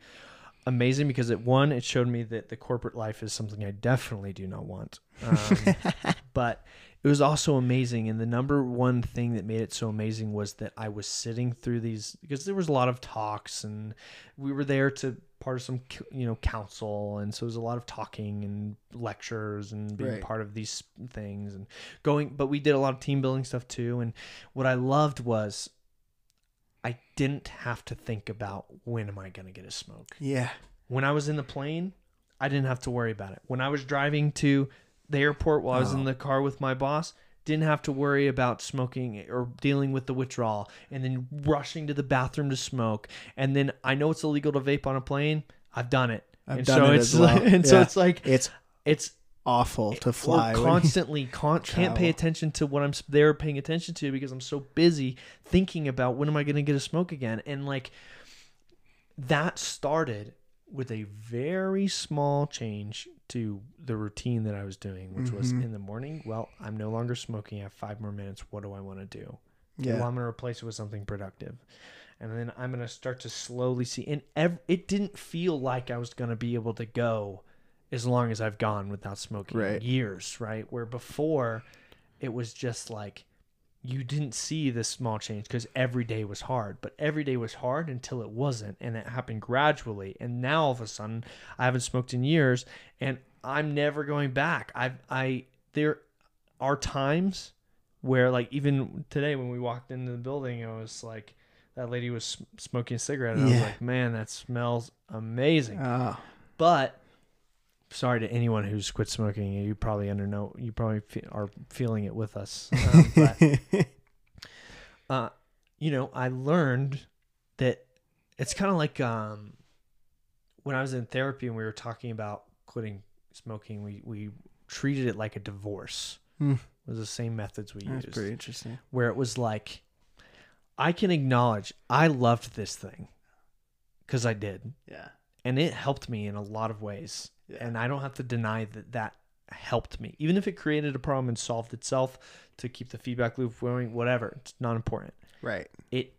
amazing because it one, it showed me that the corporate life is something I definitely do not want. Um, but it was also amazing and the number one thing that made it so amazing was that i was sitting through these because there was a lot of talks and we were there to part of some you know council and so it was a lot of talking and lectures and being Right. part of these things and going but we did a lot of team building stuff too and what i loved was i didn't have to think about when am i going to get a smoke Yeah. when I was in the plane, I didn't have to worry about it. When I was driving to the airport while I was Oh. in the car with my boss, didn't have to worry about smoking or dealing with the withdrawal and then rushing to the bathroom to smoke. And then I know it's illegal to vape on a plane. I've done it. I've and done so it it's as well. like, and so it's like It's it's awful to fly. we're when you- constantly con- can't pay attention to what I'm there paying attention to because I'm so busy thinking about when am I going to get a smoke again and like that started with a very small change to the routine that I was doing which was Mhm. in the morning well I'm no longer smoking I have 5 more minutes what do I want to do well, yeah. I'm going to replace it with something productive. And then I'm going to start to slowly see. And ev- it didn't feel like I was going to be able to go as long as I've gone without smoking in Right. years, right? Where before it was just like you didn't see this small change because every day was hard. But every day was hard until it wasn't. And it happened gradually. And now all of a sudden, I haven't smoked in years and I'm never going back. I've, I, there are times where like even today when we walked into the building, it was like that lady was smoking a cigarette, and I was like, man, that smells amazing. Oh, But sorry to anyone who's quit smoking, you probably under know you probably fe- are feeling it with us. Um, but uh, you know, I learned that it's kind of like um, when I was in therapy and we were talking about quitting smoking. We we treated it like a divorce. Hmm. It was the same methods we that's used pretty interesting. where it was like I can acknowledge I loved this thing because I did, Yeah. And it helped me in a lot of ways, Yeah. and I don't have to deny that that helped me, even if it created a problem and solved itself to keep the feedback loop going. Whatever, it's not important. Right. It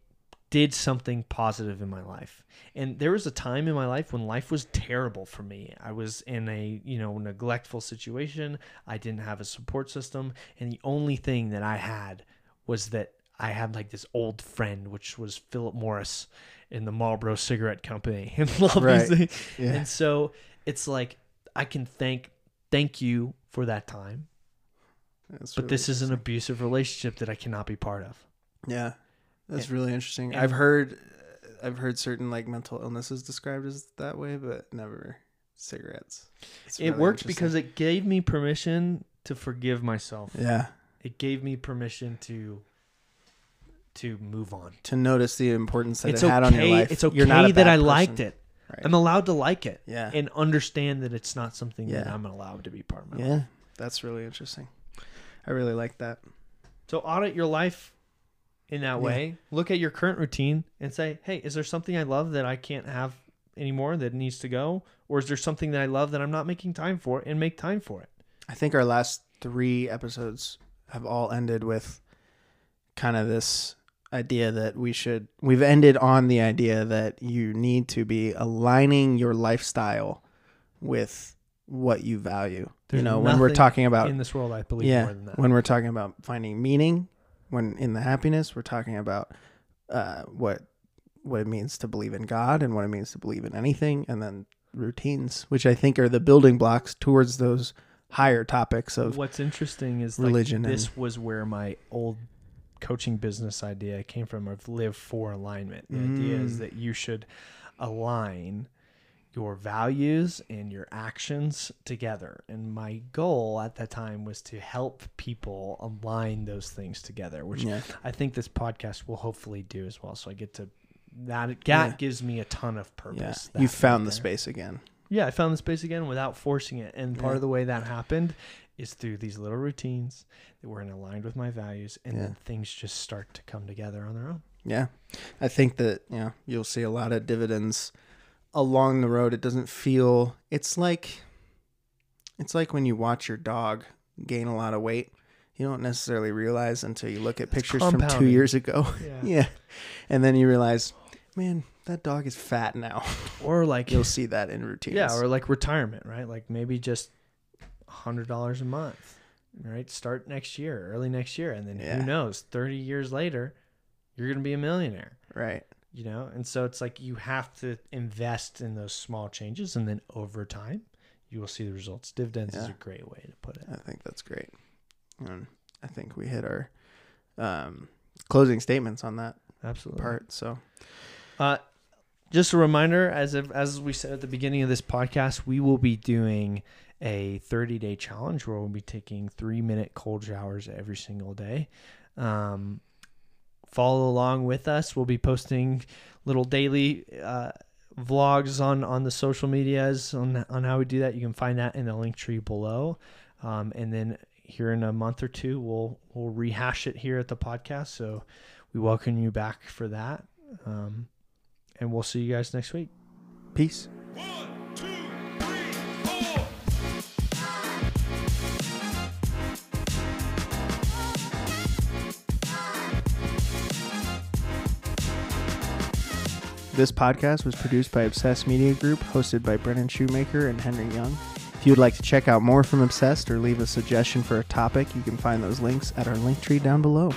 did something positive in my life. And there was a time in my life when life was terrible for me. I was in a, you know, neglectful situation. I didn't have a support system, and the only thing that I had was that I had like this old friend which was Philip Morris in the Marlboro cigarette company and Right. Yeah. And so it's like I can thank thank you for that time. That's But really this is an abusive relationship that I cannot be part of. Yeah, that's And- really interesting. I've heard, I've heard certain like mental illnesses described as that way, but never cigarettes. It's it really worked because it gave me permission to forgive myself. yeah, It gave me permission to to move on. to notice the importance that it's it had on your life. It's okay You're not that I person. liked it. Right. I'm allowed to like it Yeah, and understand that it's not something that I'm allowed to be part of. My life. yeah, that's really interesting. I really like that. So audit your life in that Yeah. way. Look at your current routine and say, "Hey, is there something I love that I can't have anymore that needs to go, or is there something that I love that I'm not making time for and make time for it?" I think our last three episodes have all ended with kind of this idea that we should we've ended on the idea that you need to be aligning your lifestyle with what you value. There's you know, when we're talking about in this world, I believe yeah, more than that. when we're talking about finding meaning, when in the happiness, we're talking about uh, what what it means to believe in God and what it means to believe in anything, and then routines, which I think are the building blocks towards those higher topics of What's interesting is religion Like, this was where my old coaching business idea came from of live for alignment. The idea is Mm. that you should align your values and your actions together. And my goal at that time was to help people align those things together, which yeah, I think this podcast will hopefully do as well. So I get to that that Yeah. gives me a ton of yeah. purpose. You found the there. space again. Yeah, I found the space again without forcing it. And part Yeah. of the way that happened is through these little routines that were in aligned with my values, and Yeah. then things just start to come together on their own. Yeah, I think that you know you'll see a lot of dividends along the road. It doesn't feel. It's like, it's like when you watch your dog gain a lot of weight. You don't necessarily realize until you look at It's pictures from two years ago. Yeah. yeah, and then you realize, man, that dog is fat now. Or like, You'll see that in routines. yeah, or like retirement, right? Like maybe just hundred dollars a month, right? Start next year, early next year, and then Yeah. who knows? Thirty years later, you're gonna be a millionaire. right. you know and so it's like you have to invest in those small changes and then over time you will see the results dividends is a great way to put it I think that's great. And I think we hit our um, closing statements on that absolutely part. So uh just a reminder, as if, as we said at the beginning of this podcast, we will be doing a 30 day challenge where we'll be taking three minute cold showers every single day. Um, follow along with us. We'll be posting little daily uh, vlogs on on the social medias on on how we do that. You can find that in the Linktree below. Um, and then here in a month or two, we'll we'll rehash it here at the podcast. So we welcome you back for that. Um, and we'll see you guys next week. Peace. One, This podcast was produced by Obsessed Media Group, hosted by Brendan Shoemaker and Henry Young. If you would like to check out more from Obsessed or leave a suggestion for a topic, you can find those links at our Linktree down below.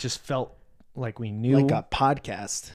Just felt like we knew Like a podcast.